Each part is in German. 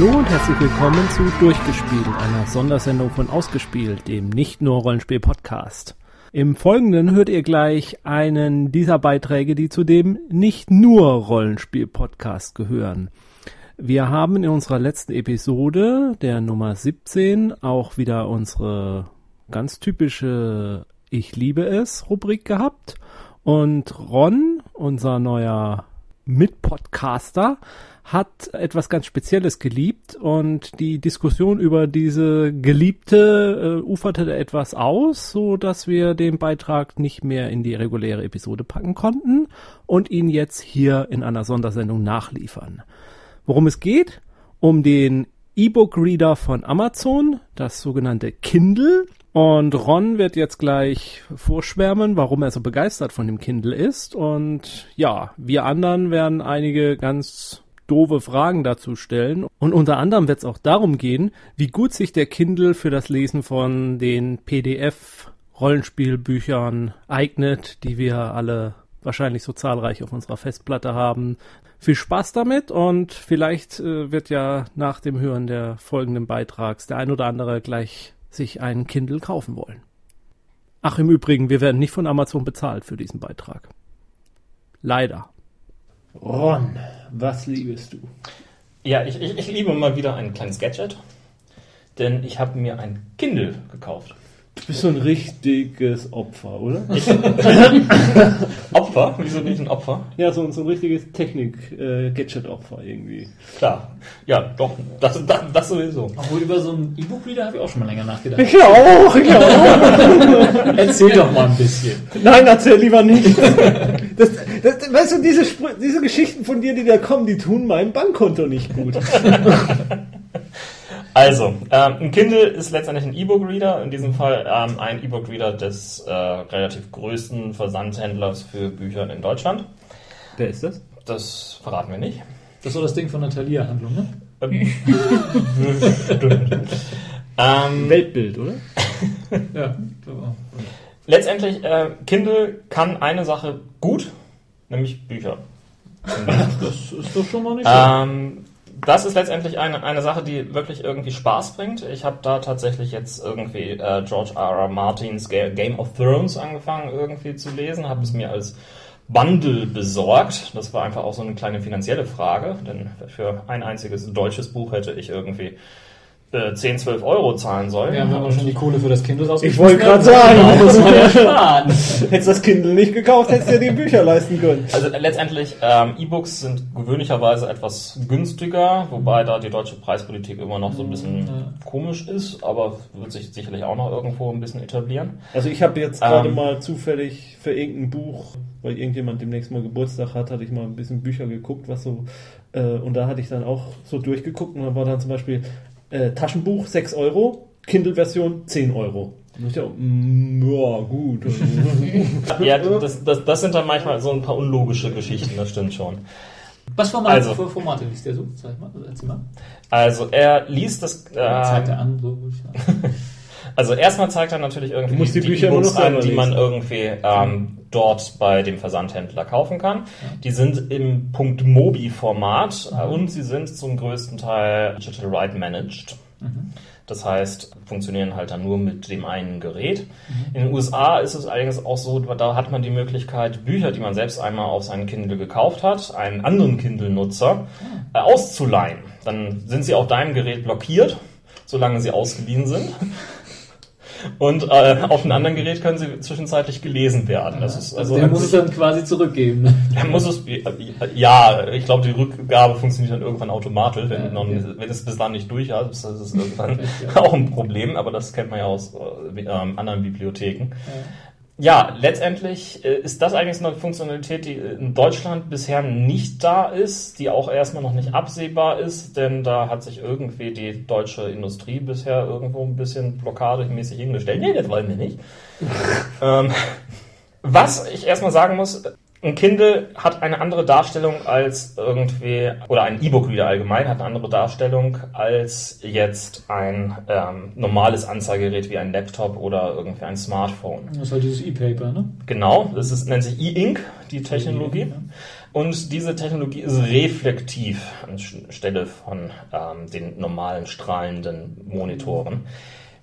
Hallo und herzlich willkommen zu Durchgespielt, einer Sondersendung von Ausgespielt, dem nicht nur Rollenspiel-Podcast. Im Folgenden hört ihr gleich einen dieser Beiträge, die zu dem nicht nur Rollenspiel-Podcast gehören. Wir haben in unserer letzten Episode, der Nummer 17, auch wieder unsere ganz typische Ich liebe es Rubrik gehabt. Und Ron, unser neuer Mitpodcaster, hat etwas ganz Spezielles geliebt und die Diskussion über diese Geliebte äh, uferte etwas aus, so dass wir den Beitrag nicht mehr in die reguläre Episode packen konnten und ihn jetzt hier in einer Sondersendung nachliefern. Worum es geht? Um den E-Book Reader von Amazon, das sogenannte Kindle. Und Ron wird jetzt gleich vorschwärmen, warum er so begeistert von dem Kindle ist. Und ja, wir anderen werden einige ganz doofe Fragen dazu stellen. Und unter anderem wird es auch darum gehen, wie gut sich der Kindle für das Lesen von den PDF-Rollenspielbüchern eignet, die wir alle wahrscheinlich so zahlreich auf unserer Festplatte haben. Viel Spaß damit und vielleicht äh, wird ja nach dem Hören der folgenden Beitrags der ein oder andere gleich sich einen Kindle kaufen wollen. Ach, im Übrigen, wir werden nicht von Amazon bezahlt für diesen Beitrag. Leider. Ron, was liebest du? Ja, ich, ich, ich liebe mal wieder ein kleines Gadget, denn ich habe mir ein Kindle gekauft. Du bist so ein richtiges Opfer, oder? Ich, Opfer? Wieso nicht ein Opfer? Ja, so, so ein richtiges Technik-Gadget-Opfer irgendwie. Klar. Ja, doch, das, das, das sowieso. Obwohl über so einen E-Book-Reader habe ich auch schon mal länger nachgedacht. Ich auch, ich auch. Erzähl doch mal ein bisschen. Nein, erzähl lieber nicht. Das, das, weißt du, diese, Spr diese Geschichten von dir, die da kommen, die tun meinem Bankkonto nicht gut. Also, ähm, ein Kindle ist letztendlich ein E-Book-Reader, in diesem Fall ähm, ein E-Book-Reader des äh, relativ größten Versandhändlers für Bücher in Deutschland. Wer ist das? Das verraten wir nicht. Das ist so das Ding von der Thalia-Handlung, ne? Ähm, ähm, Weltbild, oder? Ja. Letztendlich, äh, Kindle kann eine Sache gut, nämlich Bücher. Das ist doch schon mal nicht Ähm, das ist letztendlich eine, eine Sache, die wirklich irgendwie Spaß bringt. Ich habe da tatsächlich jetzt irgendwie äh, George R. R. Martins Ga Game of Thrones angefangen irgendwie zu lesen, habe es mir als Bundle besorgt. Das war einfach auch so eine kleine finanzielle Frage, denn für ein einziges deutsches Buch hätte ich irgendwie äh, 10, 12 Euro zahlen sollen. Ja, wenn man schon die Kohle für das Kind Ich rausgeschmissen wollte gerade sagen, muss man ja sparen. hättest das Kindle nicht gekauft, hättest du dir die Bücher leisten können. Also äh, letztendlich, ähm, E-Books sind gewöhnlicherweise etwas günstiger, wobei da die deutsche Preispolitik immer noch so ein bisschen komisch ist, aber wird sich sicherlich auch noch irgendwo ein bisschen etablieren. Also ich habe jetzt gerade Ähm. mal zufällig für irgendein Buch, weil irgendjemand demnächst mal Geburtstag hat, hatte ich mal ein bisschen Bücher geguckt, was so, äh, und da hatte ich dann auch so durchgeguckt und da war dann zum Beispiel äh, Taschenbuch 6 Euro, Kindle-Version 10 Euro. Und ich dachte, mm, ja, gut. Ja, das, das, das sind dann manchmal so ein paar unlogische Geschichten, das stimmt schon. Was Format, Also. für Formate liest der so? Sag mal, also erzähl mal. Also er liest das. Zeigt Äh, er an, so würde ich sagen. also erstmal zeigt er natürlich irgendwie die die Bücher noch an, die man irgendwie ähm, dort bei dem Versandhändler kaufen kann. Die sind im Punkt Mobi-Format äh, und sie sind zum größten Teil Digital Right Managed. Das heißt, funktionieren halt dann nur mit dem einen Gerät. In den USA ist es allerdings auch so, da hat man die Möglichkeit, Bücher, die man selbst einmal auf seinen Kindle gekauft hat, einen anderen Kindle-Nutzer äh, auszuleihen. Dann sind sie auf deinem Gerät blockiert, solange sie ausgeliehen sind. Und äh, auf einem anderen Gerät können sie zwischenzeitlich gelesen werden. Das ist Also also der muss es dann quasi zurückgeben. er muss es, ja, ich glaube, die Rückgabe funktioniert dann irgendwann automatisch. Wenn, Ja, noch, okay. wenn es bis dann nicht durch ist, ist es irgendwann Ja. auch ein Problem, aber das kennt man ja aus äh, ähm, anderen Bibliotheken. Ja, letztendlich äh, ist das eigentlich eine Funktionalität, die in Deutschland bisher nicht da ist, die auch erstmal noch nicht absehbar ist, denn da hat sich irgendwie die deutsche Industrie bisher irgendwo ein bisschen blockademäßig hingestellt. Nee, das wollen wir nicht. ähm, was ich erstmal sagen muss, ein Kindle hat eine andere Darstellung als irgendwie, oder ein E-Book-Reader allgemein hat eine andere Darstellung als jetzt ein ähm, normales Anzeigerät wie ein Laptop oder irgendwie ein Smartphone. Das ist halt dieses E-Paper, ne? Genau, das ist, nennt sich E-Ink, die Technologie. Und diese Technologie ist reflektiv anstelle von ähm, den normalen strahlenden Monitoren.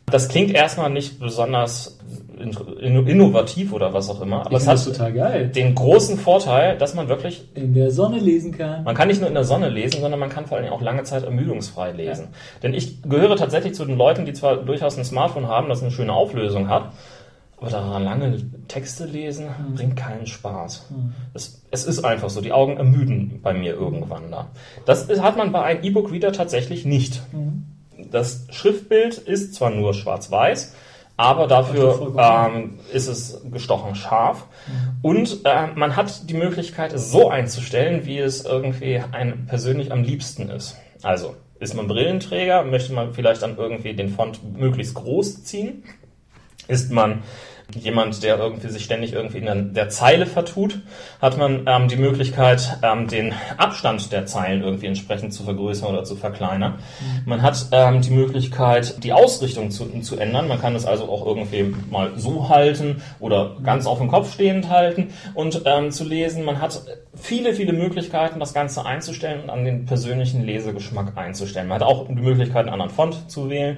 Das klingt erstmal nicht besonders in- innovativ oder was auch immer, aber Ich es hat total geil. den großen Vorteil, dass man wirklich In der Sonne lesen kann. man kann nicht nur in der Sonne lesen, sondern man kann vor allem auch lange Zeit ermüdungsfrei lesen. Denn ich gehöre tatsächlich zu den Leuten, die zwar durchaus ein Smartphone haben, das eine schöne Auflösung hat, aber daran lange Texte lesen bringt keinen Spaß. Es, es ist einfach so, die Augen ermüden bei mir irgendwann da. Das hat man bei einem E-Book-Reader tatsächlich nicht. Das Schriftbild ist zwar nur schwarz-weiß, aber dafür Ach, vollkommen. ähm, ist es gestochen scharf. Und äh, man hat die Möglichkeit, es so einzustellen, wie es irgendwie einem persönlich am liebsten ist. Also ist man Brillenträger, möchte man vielleicht dann irgendwie den Font möglichst groß ziehen. Ist man jemand, der irgendwie sich ständig irgendwie in der, Zeile vertut, hat man ähm, die Möglichkeit, ähm, den Abstand der Zeilen irgendwie entsprechend zu vergrößern oder zu verkleinern. Man hat ähm, die Möglichkeit, die Ausrichtung zu, zu ändern. Man kann es also auch irgendwie mal so halten oder ganz auf dem Kopf stehend halten und ähm, zu lesen. Man hat viele, viele Möglichkeiten, das Ganze einzustellen und an den persönlichen Lesegeschmack einzustellen. Man hat auch die Möglichkeit, einen anderen Font zu wählen.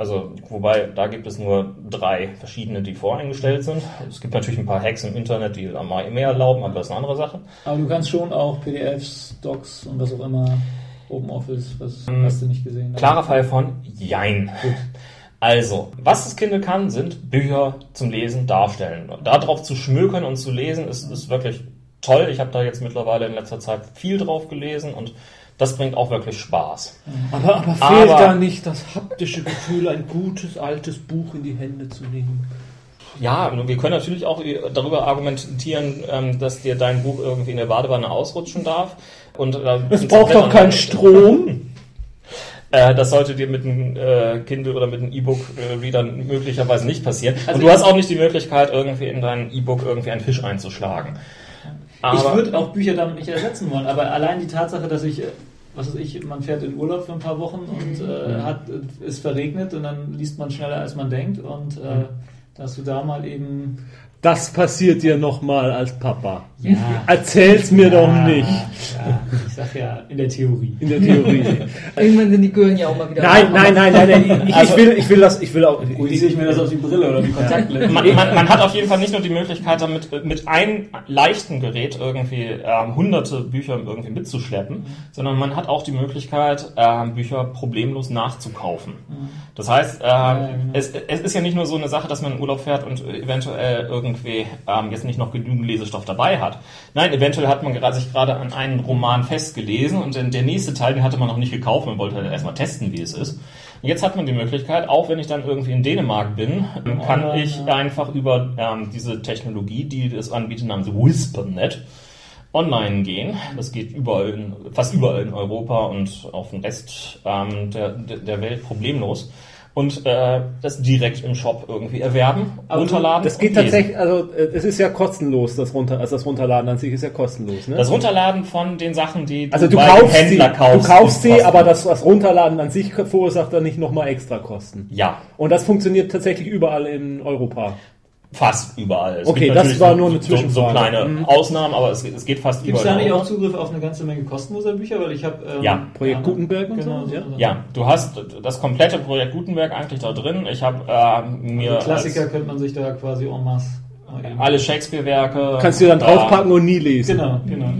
Also, wobei, da gibt es nur drei verschiedene, die voreingestellt sind. Es gibt natürlich ein paar Hacks im Internet, die mal mehr erlauben, aber das ist eine andere Sache. Aber du kannst schon auch PDFs, Docs und was auch immer, Open Office, was Ähm, hast du nicht gesehen? Klarer Fall von Jein. Also, was das Kindle kann, sind Bücher zum Lesen darstellen. Darauf zu schmökern und zu lesen, ist, ist wirklich toll. Ich habe da jetzt mittlerweile in letzter Zeit viel drauf gelesen und das bringt auch wirklich Spaß. Aber, aber fehlt Aber- da nicht das haptische Gefühl, ein gutes altes Buch in die Hände zu nehmen? Ja, wir können natürlich auch darüber argumentieren, ähm, dass dir dein Buch irgendwie in der Badewanne ausrutschen darf. Und, äh, Es braucht doch keinen Strom. Äh, das sollte dir mit einem äh, Kindle oder mit einem E-Book-Reader möglicherweise nicht passieren. Also und du ich- hast auch nicht die Möglichkeit, irgendwie in dein E-Book irgendwie einen Fisch einzuschlagen. ich Aber würde auch Bücher damit nicht ersetzen wollen, aber allein die Tatsache, dass ich, äh, was weiß ich, man fährt in Urlaub für ein paar Wochen und äh, hat, äh, ist verregnet und dann liest man schneller als man denkt und äh, dass du da mal eben Das passiert dir nochmal als Papa. Ja. Erzähl's mir doch nicht. Ja, ich sag ja, in der Theorie. In der Theorie. Irgendwann sind die Gören ja auch mal wieder. nein, nein, nein, nein, nein. Ich, ich will, ich will das, ich will auch. Projiziere ich mir das auf die Brille oder die Kontaktlinsen? man, man, man hat auf jeden Fall nicht nur die Möglichkeit, damit äh, mit einem leichten Gerät irgendwie ähm, hunderte Bücher irgendwie mitzuschleppen, sondern man hat auch die Möglichkeit, ähm, Bücher problemlos nachzukaufen. Das heißt, ähm, genau. es, es ist ja nicht nur so eine Sache, dass man in Urlaub fährt und äh, eventuell irgendwie ähm, jetzt nicht noch genügend Lesestoff dabei hat. Nein, eventuell hat man sich gerade an einen Roman festgelesen und den, der nächste Teil, den hatte man noch nicht gekauft, man wollte halt erstmal testen, wie es ist. Und jetzt hat man die Möglichkeit, auch wenn ich dann irgendwie in Dänemark bin, kann Online, ich einfach über ähm, diese Technologie, die das anbietet, namens WhisperNet, online gehen. Das geht überall, in, fast überall in Europa und auf dem Rest ähm, der der Welt problemlos. Und äh, das direkt im Shop irgendwie erwerben, Aber runterladen. Das geht tatsächlich, also äh, es ist ja kostenlos, das runter, also das Runterladen an sich ist ja kostenlos, ne? Das Runterladen von den Sachen, die also du kaufst dem sie, Händler kaufst. du kaufst sie, aber das, das Runterladen an sich verursacht dann nicht nochmal extra Kosten. Ja, Und das funktioniert tatsächlich überall in Europa. Fast überall. Es Okay, das war so- nur eine so, so Zwischenfrage. kleine Mhm. Ausnahmen, aber es, es geht fast Gibt es überall. da nicht auch Zugriff auf eine ganze Menge kostenloser Bücher? Weil ich habe ähm, Ja, Projekt Gutenberg und genau, so, so, ja? so. Ja, du hast das komplette Projekt Gutenberg eigentlich da drin. Ich habe äh, mir Also Klassiker als- könnte man sich da quasi en masse eben- alle Shakespeare-Werke. Kannst du dann äh, draufpacken und nie lesen. Genau, genau.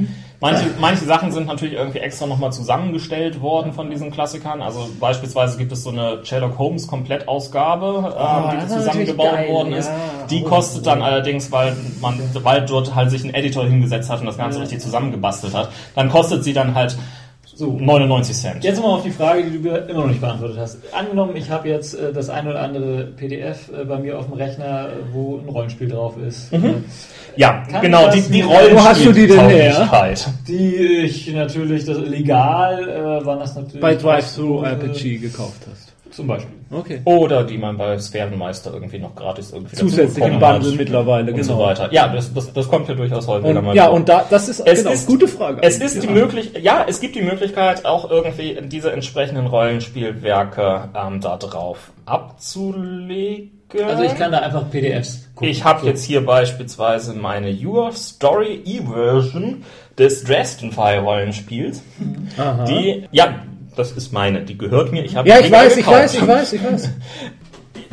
Manche, manche Sachen sind natürlich irgendwie extra nochmal zusammengestellt worden von diesen Klassikern. Also beispielsweise gibt es so eine Sherlock Holmes Komplettausgabe, ähm, die das ist zusammengebaut geil, worden ist. ja. Die kostet dann allerdings, weil man, weil dort halt sich ein Editor hingesetzt hat und das Ganze richtig zusammengebastelt hat, dann kostet sie dann halt So. 99 Cent. Jetzt mal auf die Frage, die du mir immer noch nicht beantwortet hast. Angenommen, ich habe jetzt äh, das ein oder andere PDF äh, bei mir auf dem Rechner, äh, wo ein Rollenspiel drauf ist. Mhm. Ja, Kann genau, die, die mir- Rollen. Wo hast du die denn her? Die ich natürlich, das legal äh, waren das natürlich. Bei Drive-Thru RPG gekauft hast. Zum Beispiel. Okay. Oder die man bei Sphärenmeister irgendwie noch gratis irgendwie Zusätzlich im Bundle mittlerweile, und genau. so weiter. Ja, das, das, das kommt ja durchaus häufiger Und, ja, und da, das ist, Es genau, ist- gute Frage. Es ist die. Möglichkeit, ja, es gibt die Möglichkeit, auch irgendwie diese entsprechenden Rollenspielwerke ähm, da drauf abzulegen. Also ich kann da einfach PDFs gucken. Ich habe jetzt hier beispielsweise meine Your Story E-Version des Dresden-File-Rollenspiels, Aha. die, ja, das ist meine, die gehört mir. Ich habe ja, ich weiß, ich weiß, ich weiß, ich weiß.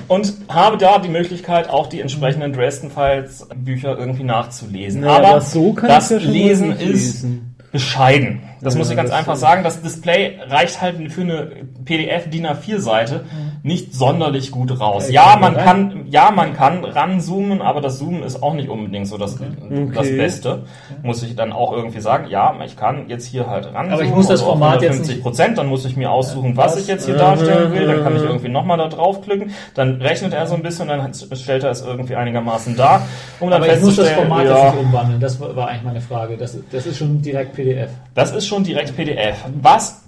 Und habe da die Möglichkeit, auch die entsprechenden Dresden-Files Bücher irgendwie nachzulesen. Naja, Aber aber so das ja Lesen ist lesen. bescheiden. Das Ja, muss ich ganz das einfach sagen. Das Display reicht halt für eine PDF DIN A4 Seite nicht sonderlich gut raus. Ja, man kann ja, man kann ranzoomen, aber das Zoomen ist auch nicht unbedingt so das, das Okay. Beste. Muss ich dann auch irgendwie sagen. Ja, ich kann jetzt hier halt ranzoomen. Aber ich muss das Format jetzt 50 nicht- Prozent, dann muss ich mir aussuchen, was das- ich jetzt hier darstellen will. Dann kann ich irgendwie nochmal da draufklicken. Dann rechnet er so ein bisschen, dann stellt er es irgendwie einigermaßen dar. Um dann Aber ich muss das Format ja, jetzt nicht umwandeln. Das war war eigentlich meine Frage. Das, das ist schon direkt PDF. Das ist schon direkt PDF. Was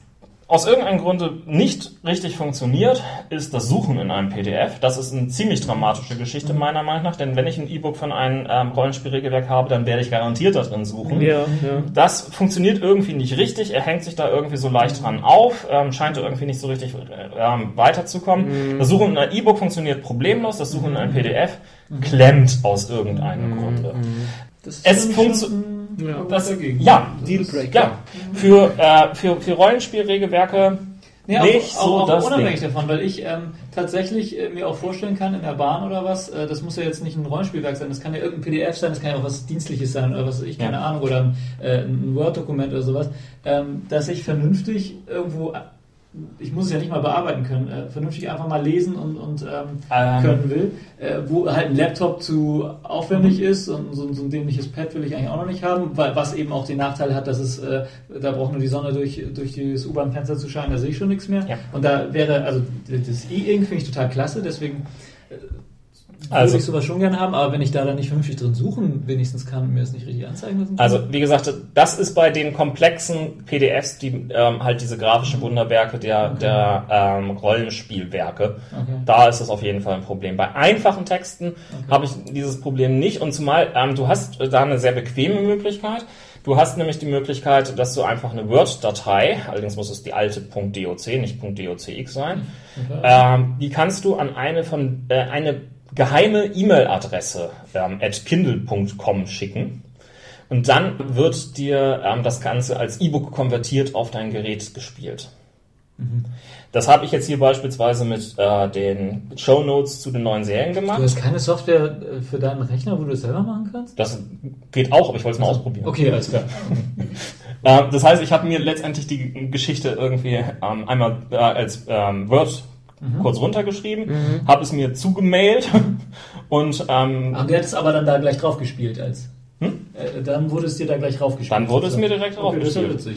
aus irgendeinem Grunde nicht richtig funktioniert, ist das Suchen in einem PDF. Das ist eine ziemlich dramatische Geschichte meiner Meinung nach, denn wenn ich ein E-Book von einem ähm, Rollenspielregelwerk habe, dann werde ich garantiert da drin suchen. Ja, ja. Das funktioniert irgendwie nicht richtig. Er hängt sich da irgendwie so leicht dran auf, ähm, scheint irgendwie nicht so richtig äh, ähm, weiterzukommen. Das Suchen in einem E-Book funktioniert problemlos. Das Suchen in einem PDF klemmt aus irgendeinem Grunde. Das Es ist funktio- schon Ja. was dagegen. Ja, Dealbreaker. ja, für, äh, für, für Rollenspielregelwerke Ja, nicht auch, so auch, auch das unabhängig Ding. davon, weil ich ähm, tatsächlich äh, mir auch vorstellen kann, in der Bahn oder was, äh, das muss ja jetzt nicht ein Rollenspielwerk sein, das kann ja irgendein PDF sein, das kann ja auch was Dienstliches sein oder was ich, keine Ja. Ahnung, oder ein, äh, ein Word-Dokument oder sowas, ähm, dass ich vernünftig irgendwo, ich muss es ja nicht mal bearbeiten können, äh, vernünftig einfach mal lesen und, und ähm, Ähm. können will, äh, wo halt ein Laptop zu aufwendig ist und so, so ein dämliches Pad will ich eigentlich auch noch nicht haben, weil, was eben auch den Nachteil hat, dass es, äh, da braucht nur die Sonne durch, durch das U-Bahn-Fenster zu scheinen, da sehe ich schon nichts mehr. Ja. Und da wäre, also das E-Ink finde ich total klasse, deswegen äh, Also- würde ich sowas schon gerne haben, aber wenn ich da dann nicht vernünftig drin suchen wenigstens kann und mir das nicht richtig anzeigen lassen kann. Also, wie gesagt, das ist bei den komplexen PDFs, die ähm, halt diese grafischen Wunderwerke der, der ähm, Rollenspielwerke. Okay. Da ist das auf jeden Fall ein Problem. Bei einfachen Texten habe ich dieses Problem nicht und zumal ähm, du hast da eine sehr bequeme Möglichkeit. Du hast nämlich die Möglichkeit, dass du einfach eine Word-Datei, allerdings muss es die alte .doc, nicht .docx sein, ähm, die kannst du an eine von äh, eine geheime E-Mail-Adresse ähm, at kindle.com schicken. Und dann wird dir ähm, das Ganze als E-Book konvertiert auf dein Gerät gespielt. Das habe ich jetzt hier beispielsweise mit äh, den Show Notes zu den neuen Serien du gemacht. hast keine Software äh, für deinen Rechner, wo du es selber machen kannst? Das geht auch, aber ich wollte es mal ausprobieren. Okay, alles klar. Äh, das heißt, ich habe mir letztendlich die Geschichte irgendwie ähm, einmal äh, als ähm, Word kurz runtergeschrieben, habe es mir zugemailt und ähm, der hat es aber dann da gleich drauf gespielt als. Äh, dann wurde es dir da gleich drauf gespielt. Dann wurde es mir direkt okay, ist ja ist-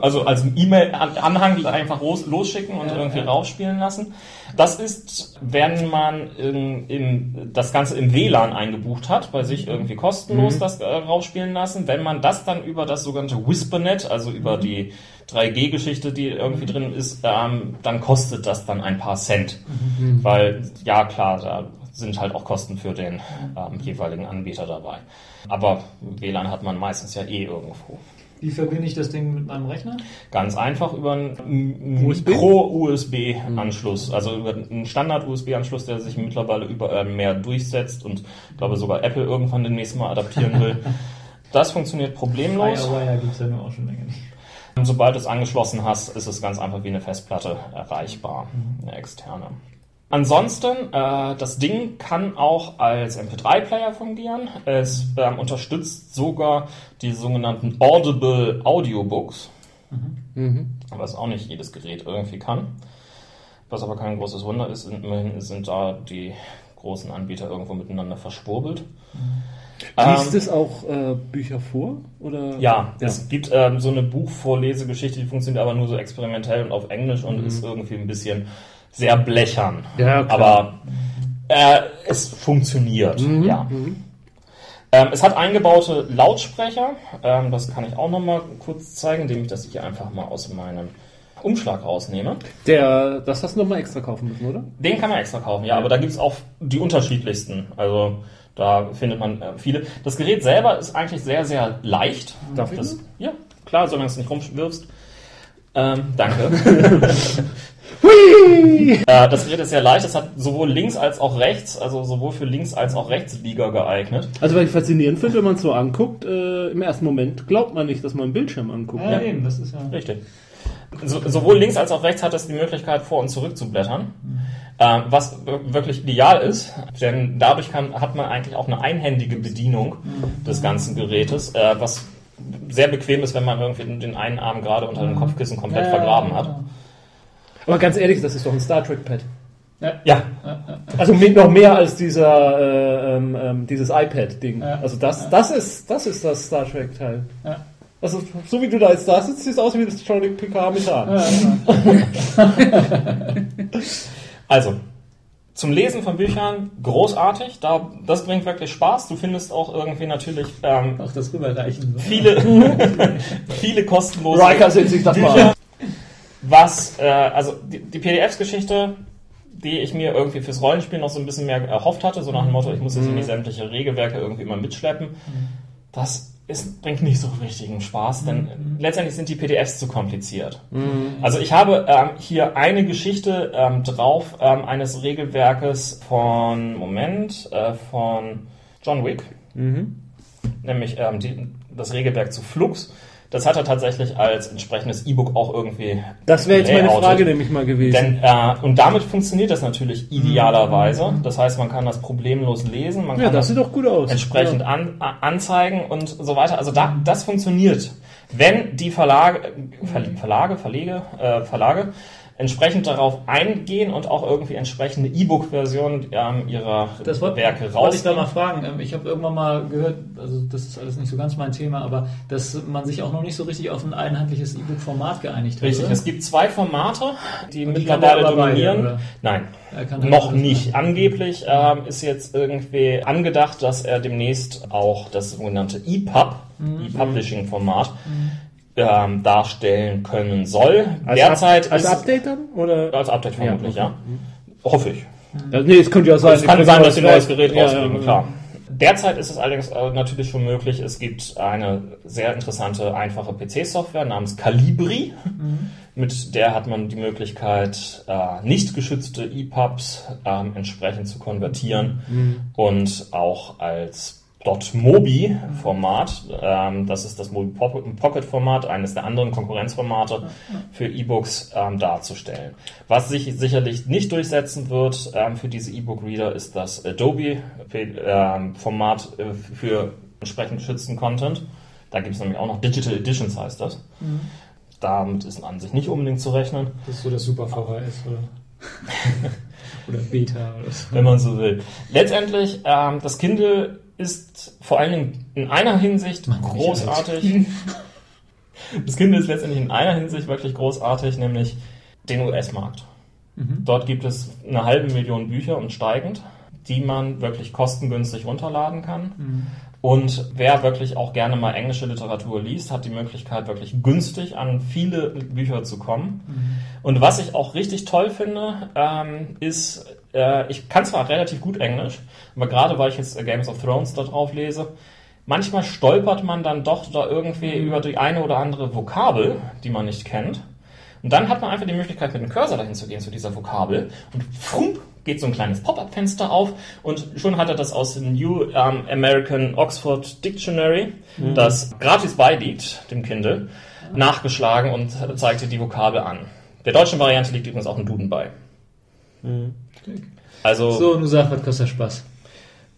also als E-Mail-Anhang einfach los, losschicken und Ja, irgendwie ja. raufspielen lassen. Das ist, wenn man in, in, das Ganze im WLAN eingebucht hat, bei sich irgendwie Mhm. kostenlos das äh, raufspielen lassen. Wenn man das dann über das sogenannte WhisperNet, also über Mhm. die 3G-Geschichte, die irgendwie drin ist, ähm, dann kostet das dann ein paar Cent. Mhm. Weil, ja klar, da sind halt auch Kosten für den ähm, jeweiligen Anbieter dabei. Aber WLAN hat man meistens ja eh irgendwo. Wie verbinde ich das Ding mit meinem Rechner? Ganz einfach über einen USB? Mikro-USB-Anschluss, also über einen Standard-USB-Anschluss, der sich mittlerweile überall mehr durchsetzt und ich glaube sogar Apple irgendwann demnächst mal adaptieren will. Das funktioniert problemlos. Firewire gibt es ja nur auch schon länger nicht. Und sobald du es angeschlossen hast, ist es ganz einfach wie eine Festplatte erreichbar, eine externe. Ansonsten, äh, das Ding kann auch als MP3-Player fungieren. Es ähm, unterstützt sogar die sogenannten Audible Audiobooks, was auch nicht jedes Gerät irgendwie kann. Was aber kein großes Wunder ist, immerhin sind da die großen Anbieter irgendwo miteinander verschwurbelt. Liest Ähm, es auch äh, Bücher vor? Oder? ja, es gibt ähm, so eine Buchvorlesegeschichte, die funktioniert aber nur so experimentell und auf Englisch und ist irgendwie ein bisschen sehr blechern. Ja, aber äh, es funktioniert, Mhm. ja. Ähm, es hat eingebaute Lautsprecher, ähm, das kann ich auch nochmal kurz zeigen, indem ich das hier einfach mal aus meinem Umschlag rausnehme. Der, das hast du nochmal extra kaufen müssen, oder? Den kann man extra kaufen, ja, aber da gibt's auch die unterschiedlichsten. Also da findet man äh, viele. Das Gerät selber ist eigentlich sehr, sehr leicht. Darf ich das, mal? Ja, klar, solange du es nicht rumwirfst. Ähm, danke. Hui! Äh, das Gerät ist sehr leicht, es hat sowohl links als auch rechts, also sowohl für links als auch Rechtsliga geeignet. Also was ich faszinierend finde, wenn man es so anguckt, äh, im ersten Moment glaubt man nicht, dass man einen Bildschirm anguckt. Ja, eben, das ist ja. Richtig. So, sowohl links als auch rechts hat es die Möglichkeit, vor und zurück zu blättern. Ähm, was wirklich ideal ist, denn dadurch kann, hat man eigentlich auch eine einhändige Bedienung des ganzen Gerätes, äh, was sehr bequem ist, wenn man irgendwie den einen Arm gerade unter dem Kopfkissen komplett Ja, vergraben hat. Aber ganz ehrlich, das ist doch ein Star Trek Pad. Ja, Also mit noch mehr als dieser äh, ähm, ähm, dieses iPad-Ding. Ja. Also das, das ist das ist das Star Trek Teil. Ja. Also so wie du da jetzt da sitzt, sieht es aus wie das Jean-Luc Picard mit Haaren. also zum Lesen von Büchern großartig, da, das bringt wirklich Spaß. Du findest auch irgendwie natürlich ähm, Auch das rüberreichen. So. viele, viele kostenlose Riker setzt sich das mal. Was, äh, also die, die PDFs-Geschichte, die ich mir irgendwie fürs Rollenspiel noch so ein bisschen mehr erhofft hatte, so nach dem Motto, ich muss jetzt nicht sämtliche Regelwerke irgendwie immer mitschleppen, das ist, bringt nicht so richtigen Spaß, denn letztendlich sind die PDFs zu kompliziert. Also ich habe ähm, hier eine Geschichte ähm, drauf ähm, eines Regelwerkes von, Moment, äh, von John Wick, nämlich ähm, die, das Regelwerk zu Flux. Das hat er tatsächlich als entsprechendes E-Book auch irgendwie. Das wäre jetzt meine. Frage nämlich mal gewesen. Denn, äh, und damit funktioniert das natürlich idealerweise. Das heißt, man kann das problemlos lesen, man ja, kann das das sieht doch gut aus. entsprechend Ja. an, anzeigen und so weiter. Also da, das funktioniert. Wenn die Verlage, Ver, Verlage, Verlege, äh, Verlage entsprechend darauf eingehen und auch irgendwie entsprechende E-Book-Versionen ähm, ihrer Das wollte Werke wollte ich da mal fragen. Ähm, Ich habe irgendwann mal gehört, also das ist alles nicht so ganz mein Thema, aber dass man sich auch noch nicht so richtig auf ein einheitliches E-Book-Format geeinigt hat. Richtig, oder? es gibt zwei Formate, die die mittlerweile beide, dominieren. oder? Nein, noch nicht. machen. Angeblich ähm, ist jetzt irgendwie angedacht, dass er demnächst auch das sogenannte EPUB, Mhm. E-Publishing-Format, ähm, darstellen können soll. Als, Derzeit Up als ist Update dann? Oder? als Update vermutlich, Ja, ja. Hoffe ich. Ja, nee, es könnte ja sein. Es kann sein, dass sie ein neues Gerät Ja, rausbringen, ja, klar. Derzeit ist es allerdings äh, natürlich schon möglich, es gibt eine sehr interessante, einfache PC-Software namens Calibri. Mit der hat man die Möglichkeit, äh, nicht geschützte EPUBs ähm, entsprechend zu konvertieren und auch als .mobi-Format, ähm, das ist das Mobi Pocket-Format, eines der anderen Konkurrenzformate für E-Books ähm, darzustellen. Was sich sicherlich nicht durchsetzen wird ähm, für diese E-Book-Reader ist das Adobe-Format äh, für entsprechend geschützten Content. Da gibt es nämlich auch noch Digital Editions, heißt das. Damit ist an sich nicht unbedingt zu rechnen. Das ist so das Super VHS oder, oder Beta oder so. wenn man so will. Letztendlich, ähm, das Kindle ist vor allen Dingen in einer Hinsicht großartig. Das Kindle ist letztendlich in einer Hinsicht wirklich großartig, nämlich den US-Markt. Dort gibt es eine halbe Million Bücher und steigend, die man wirklich kostengünstig runterladen kann. Und wer wirklich auch gerne mal englische Literatur liest, hat die Möglichkeit, wirklich günstig an viele Bücher zu kommen. Und was ich auch richtig toll finde, ähm, ist, äh, ich kann zwar relativ gut Englisch, aber gerade weil ich jetzt äh, Games of Thrones da drauf lese, manchmal stolpert man dann doch da irgendwie über die eine oder andere Vokabel, die man nicht kennt. Und dann hat man einfach die Möglichkeit, mit dem Cursor dahin zu gehen zu dieser Vokabel und frump, geht so ein kleines Pop-up-Fenster auf und schon hat er das aus dem New ähm, American Oxford Dictionary, das gratis beiliegt, dem Kindle, nachgeschlagen und zeigte die Vokabel an. Der deutschen Variante liegt übrigens auch ein Duden bei. Also So, nun sag, was kostet der Spaß?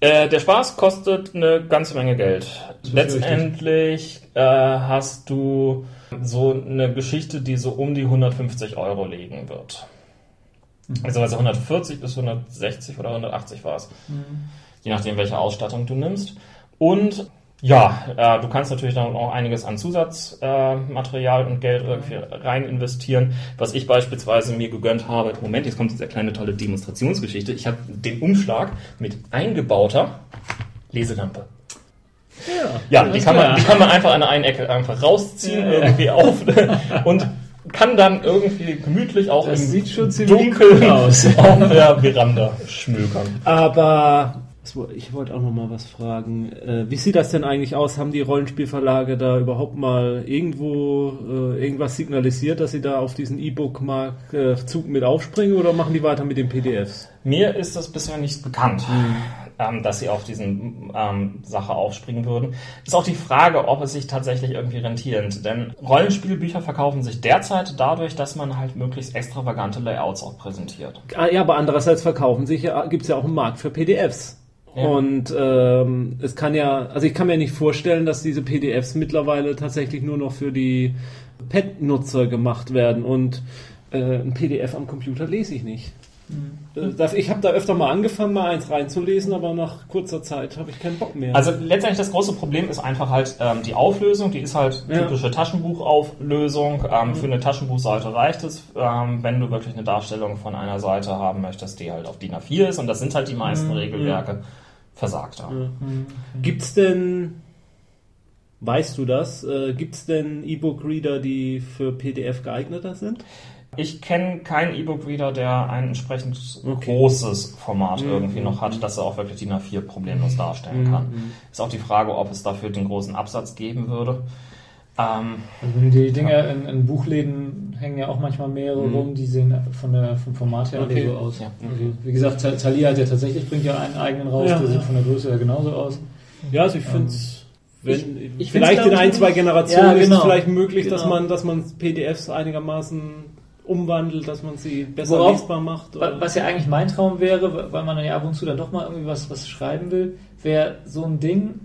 äh, der Spaß kostet eine ganze Menge Geld. Letztendlich äh, hast du so eine Geschichte, die so um die 150 Euro liegen wird. Also, also 140 bis 160 oder 180 war es. Je nachdem, welche Ausstattung du nimmst. Und ja, äh, du kannst natürlich dann auch einiges an Zusatzmaterial äh, und Geld irgendwie rein investieren. Was ich beispielsweise mir gegönnt habe, Moment, jetzt kommt diese kleine tolle Demonstrationsgeschichte. Ich habe den Umschlag mit eingebauter Leselampe. Ja, die kann, man, die kann man einfach an der einen Ecke einfach rausziehen, irgendwie auf und kann dann irgendwie gemütlich auch Das im sieht schon Dunkeln aus. auf der Veranda schmökern. Aber Ich wollte auch noch mal was fragen. Äh, wie sieht das denn eigentlich aus? Haben die Rollenspielverlage da überhaupt mal irgendwo äh, irgendwas signalisiert, dass sie da auf diesen E-Book-Zug mit aufspringen oder machen die weiter mit den PDFs? Mir ist das bisher nicht bekannt. Mhm dass sie auf diesen ähm, Sache aufspringen würden. Ist auch die Frage, ob es sich tatsächlich irgendwie rentiert. Denn Rollenspielbücher verkaufen sich derzeit dadurch, dass man halt möglichst extravagante Layouts auch präsentiert. Ah, ja, aber andererseits verkaufen sich, gibt es ja auch einen Markt für PDFs. Ja. Und ähm, es kann ja, also ich kann mir nicht vorstellen, dass diese PDFs mittlerweile tatsächlich nur noch für die Pet-Nutzer gemacht werden. Und äh, ein PDF am Computer lese ich nicht. Mhm. Ich habe da öfter mal angefangen, mal eins reinzulesen, aber nach kurzer Zeit habe ich keinen Bock mehr. Also letztendlich das große Problem ist einfach halt ähm, die Auflösung. Die ist halt typische ja. Taschenbuchauflösung. Ähm, mhm. Für eine Taschenbuchseite reicht es, ähm, wenn du wirklich eine Darstellung von einer Seite haben möchtest, die halt auf DIN A4 ist. Und das sind halt die meisten mhm. Regelwerke. Versagt haben. Mhm. Gibt's denn Weißt du das? Äh, Gibt es denn E-Book-Reader, die für PDF geeigneter sind? Ich kenne keinen E-Book-Reader, der ein entsprechend okay. großes Format mhm. irgendwie noch hat, dass er auch wirklich DIN A4 problemlos darstellen mhm. kann. Ist auch die Frage, ob es dafür den großen Absatz geben würde. Ähm, also die Dinger in, in, Buchläden hängen ja auch manchmal mehrere mhm. rum, die sehen von der, vom Format her okay. so aus. Ja. Also, wie gesagt, Thalia hat ja tatsächlich, bringt ja einen eigenen raus, ja. der sieht von der Größe her genauso aus. Ja, also ich finde es wenn, ich, ich vielleicht in ein, zwei Generationen ja, genau. ist es genau. vielleicht möglich, genau. dass man, dass man PDFs einigermaßen umwandelt, dass man sie besser Worauf, lesbar macht. Oder? Was ja eigentlich mein Traum wäre, weil man dann ja ab und zu dann doch mal irgendwie was, was schreiben will, wäre so ein Ding.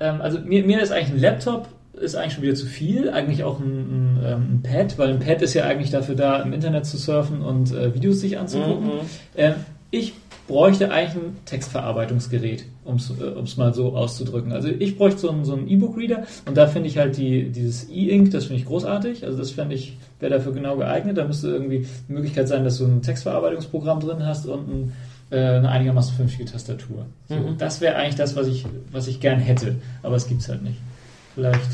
Ähm, also mir, mir ist eigentlich ein Laptop ist eigentlich schon wieder zu viel, eigentlich auch ein, ein, ähm, ein, Pad, weil ein Pad ist ja eigentlich dafür da, im Internet zu surfen und äh, Videos sich anzugucken. Mhm. Ähm, ich bräuchte eigentlich ein Textverarbeitungsgerät, um es äh, mal so auszudrücken. Also ich bräuchte so einen, so E-Book-Reader und da finde ich halt die, dieses E-Ink, das finde ich großartig. Also das fände ich, wäre dafür genau geeignet. Da müsste irgendwie die Möglichkeit sein, dass du ein Textverarbeitungsprogramm drin hast und ein, äh, eine einigermaßen vernünftige Tastatur. So, mhm. Das wäre eigentlich das, was ich, was ich gern hätte, aber es gibt es halt nicht. Vielleicht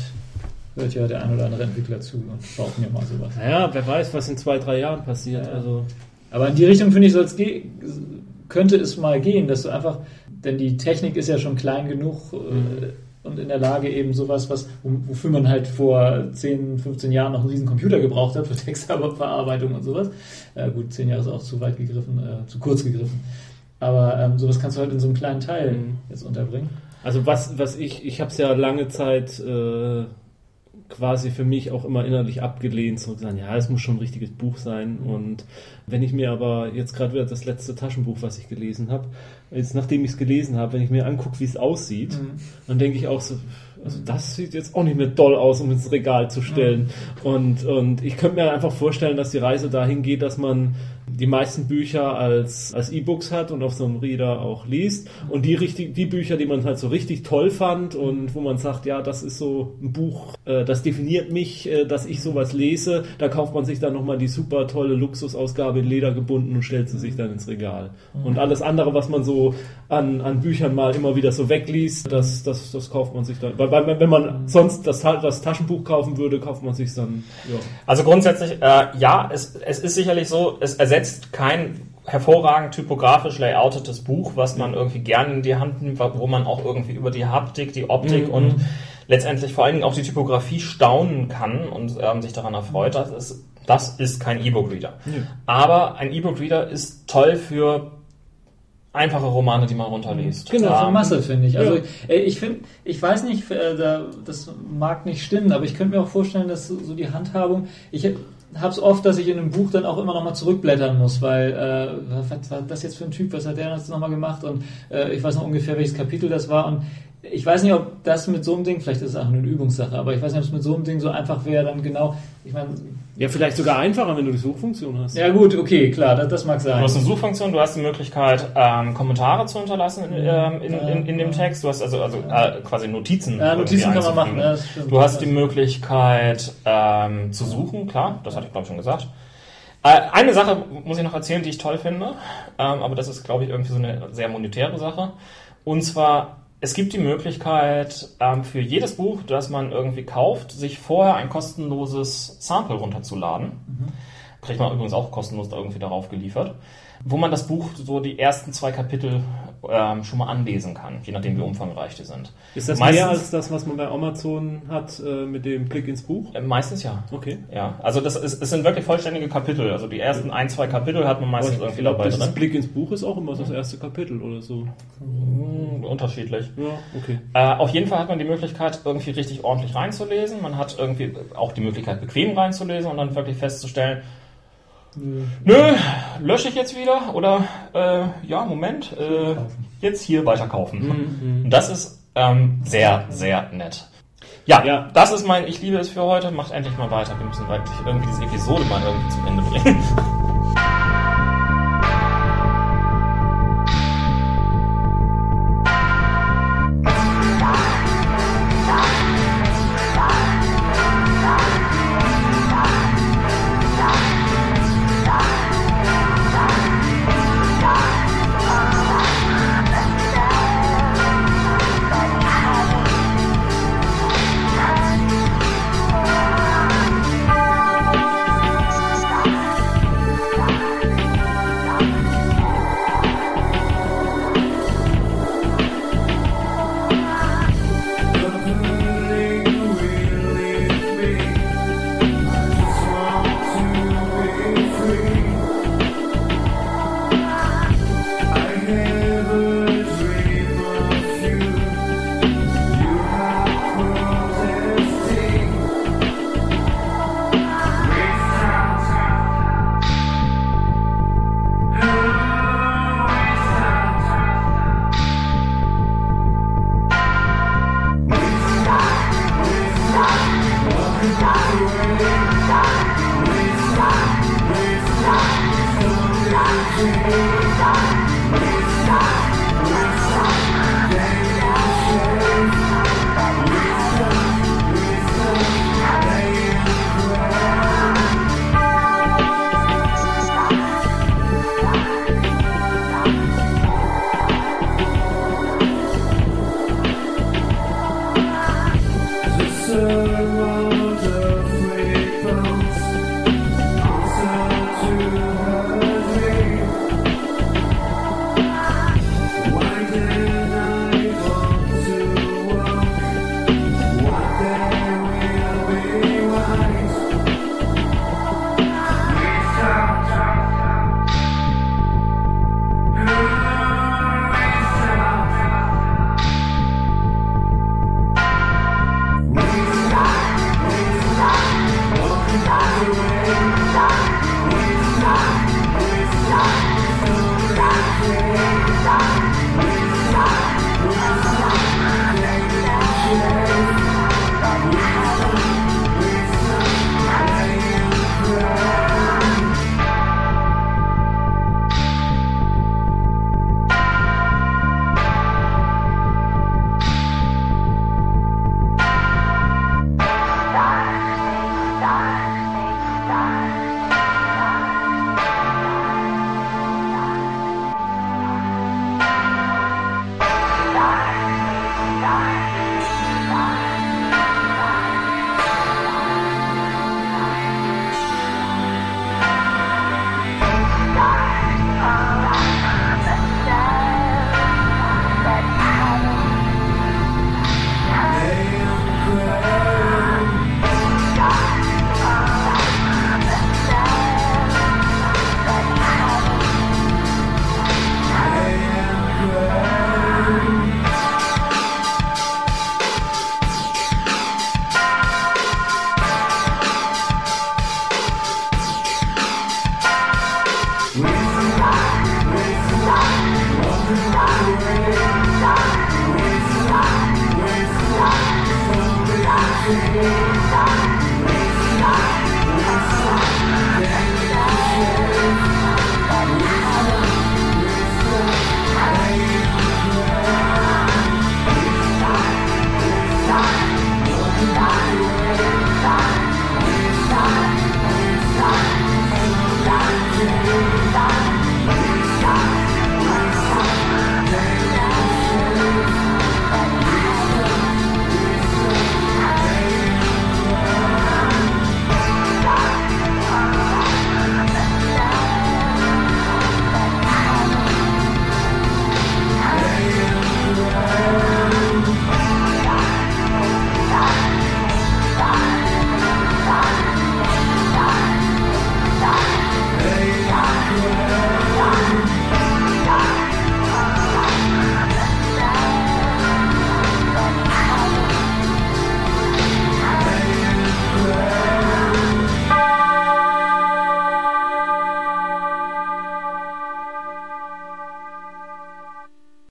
hört ja der ein oder andere Entwickler zu und baut mir mal sowas. Naja, wer weiß, was in zwei, drei Jahren passiert. Ja. Also. Aber in die Richtung finde ich, soll es gehen könnte es mal gehen, dass du einfach, denn die Technik ist ja schon klein genug äh, und in der Lage eben sowas, was, wofür man halt vor 10, 15 Jahren noch einen riesen Computer gebraucht hat, für Textverarbeitung und sowas. Äh, gut, 10 Jahre ist auch zu weit gegriffen, äh, zu kurz gegriffen. Aber ähm, sowas kannst du halt in so einem kleinen Teil mhm. jetzt unterbringen. Also was, was ich, ich habe es ja lange Zeit äh, quasi für mich auch immer innerlich abgelehnt, so sagen, ja, es muss schon ein richtiges Buch sein. Mhm. Und wenn ich mir aber jetzt gerade wieder das letzte Taschenbuch, was ich gelesen habe, jetzt nachdem ich es gelesen habe, wenn ich mir angucke, wie es aussieht, mhm. dann denke ich auch so, also das sieht jetzt auch nicht mehr doll aus, um ins Regal zu stellen. Mhm. Und, und ich könnte mir einfach vorstellen, dass die Reise dahin geht, dass man die meisten Bücher als, als E-Books hat und auf so einem Reader auch liest. Und die, richtig, die Bücher, die man halt so richtig toll fand und wo man sagt, ja, das ist so ein Buch, äh, das definiert mich, äh, dass ich sowas lese, da kauft man sich dann nochmal die super tolle Luxusausgabe in Leder gebunden und stellt sie sich dann ins Regal. Mhm. Und alles andere, was man so an, an Büchern mal immer wieder so wegliest, das, das, das kauft man sich dann. Weil, weil wenn man sonst das, das Taschenbuch kaufen würde, kauft man sich dann. Ja. Also grundsätzlich, äh, ja, es, es ist sicherlich so, es ersetzt kein hervorragend typografisch layoutetes Buch, was man irgendwie gerne in die Hand nimmt, wo man auch irgendwie über die Haptik, die Optik mhm. und letztendlich vor allen Dingen auch die Typografie staunen kann und ähm, sich daran erfreut. Das ist, das ist kein E-Book-Reader. Mhm. Aber ein E-Book-Reader ist toll für einfache Romane, die man runterliest. Genau, für Masse finde ich. Also ja. Äh, ich finde, ich weiß nicht, äh, das mag nicht stimmen, aber ich könnte mir auch vorstellen, dass so die Handhabung, ich habe es oft, dass ich in einem Buch dann auch immer noch mal zurückblättern muss, weil äh, was war das jetzt für ein Typ, was hat der jetzt noch mal gemacht? Und äh, ich weiß noch ungefähr, welches Kapitel das war. Und ich weiß nicht, ob das mit so einem Ding, vielleicht ist es auch eine Übungssache, aber ich weiß nicht, ob es mit so einem Ding so einfach wäre, dann genau, ich meine. Ja, vielleicht sogar einfacher, wenn du die Suchfunktion hast. Ja, gut, okay, klar, das, das mag sein. Du hast eine Suchfunktion, du hast die Möglichkeit, ähm, Kommentare zu hinterlassen in, ähm, in, in, in, dem Text. Du hast also, also äh, quasi Notizen. Ja, Notizen kann man machen. Ja, du hast die Möglichkeit ähm, zu suchen, klar, das hatte ich glaube ich schon gesagt. Äh, eine Sache muss ich noch erzählen, die ich toll finde, ähm, aber das ist glaube ich irgendwie so eine sehr monetäre Sache. Und zwar es gibt die Möglichkeit, ähm, für jedes Buch, das man irgendwie kauft, sich vorher ein kostenloses Sample runterzuladen. Mhm. Kriegt man übrigens auch kostenlos irgendwie darauf geliefert. Wo man das Buch so die ersten zwei Kapitel ähm, schon mal anlesen kann, je nachdem wie umfangreich die sind. Ist das Meistens- mehr als das, was man bei Amazon hat äh, mit dem Blick ins Buch? Äh, Meistens ja. Okay. Ja, also das ist, es sind wirklich vollständige Kapitel. Also die ersten ein, zwei Kapitel hat man meistens irgendwie dabei das drin. Blick ins Buch ist auch immer das erste Kapitel oder so. Hm, Unterschiedlich. Ja, okay. Äh, auf jeden Fall hat man die Möglichkeit, irgendwie richtig ordentlich reinzulesen. Man hat irgendwie auch die Möglichkeit, bequem reinzulesen und dann wirklich festzustellen, nö, lösche ich jetzt wieder oder äh, ja, Moment, äh, jetzt hier weiterkaufen. Und das ist ähm, sehr, sehr nett. Ja, Ja. das ist mein Ich liebe es für heute. Macht endlich mal weiter. Wir müssen wirklich irgendwie diese Episode mal irgendwie zum Ende bringen.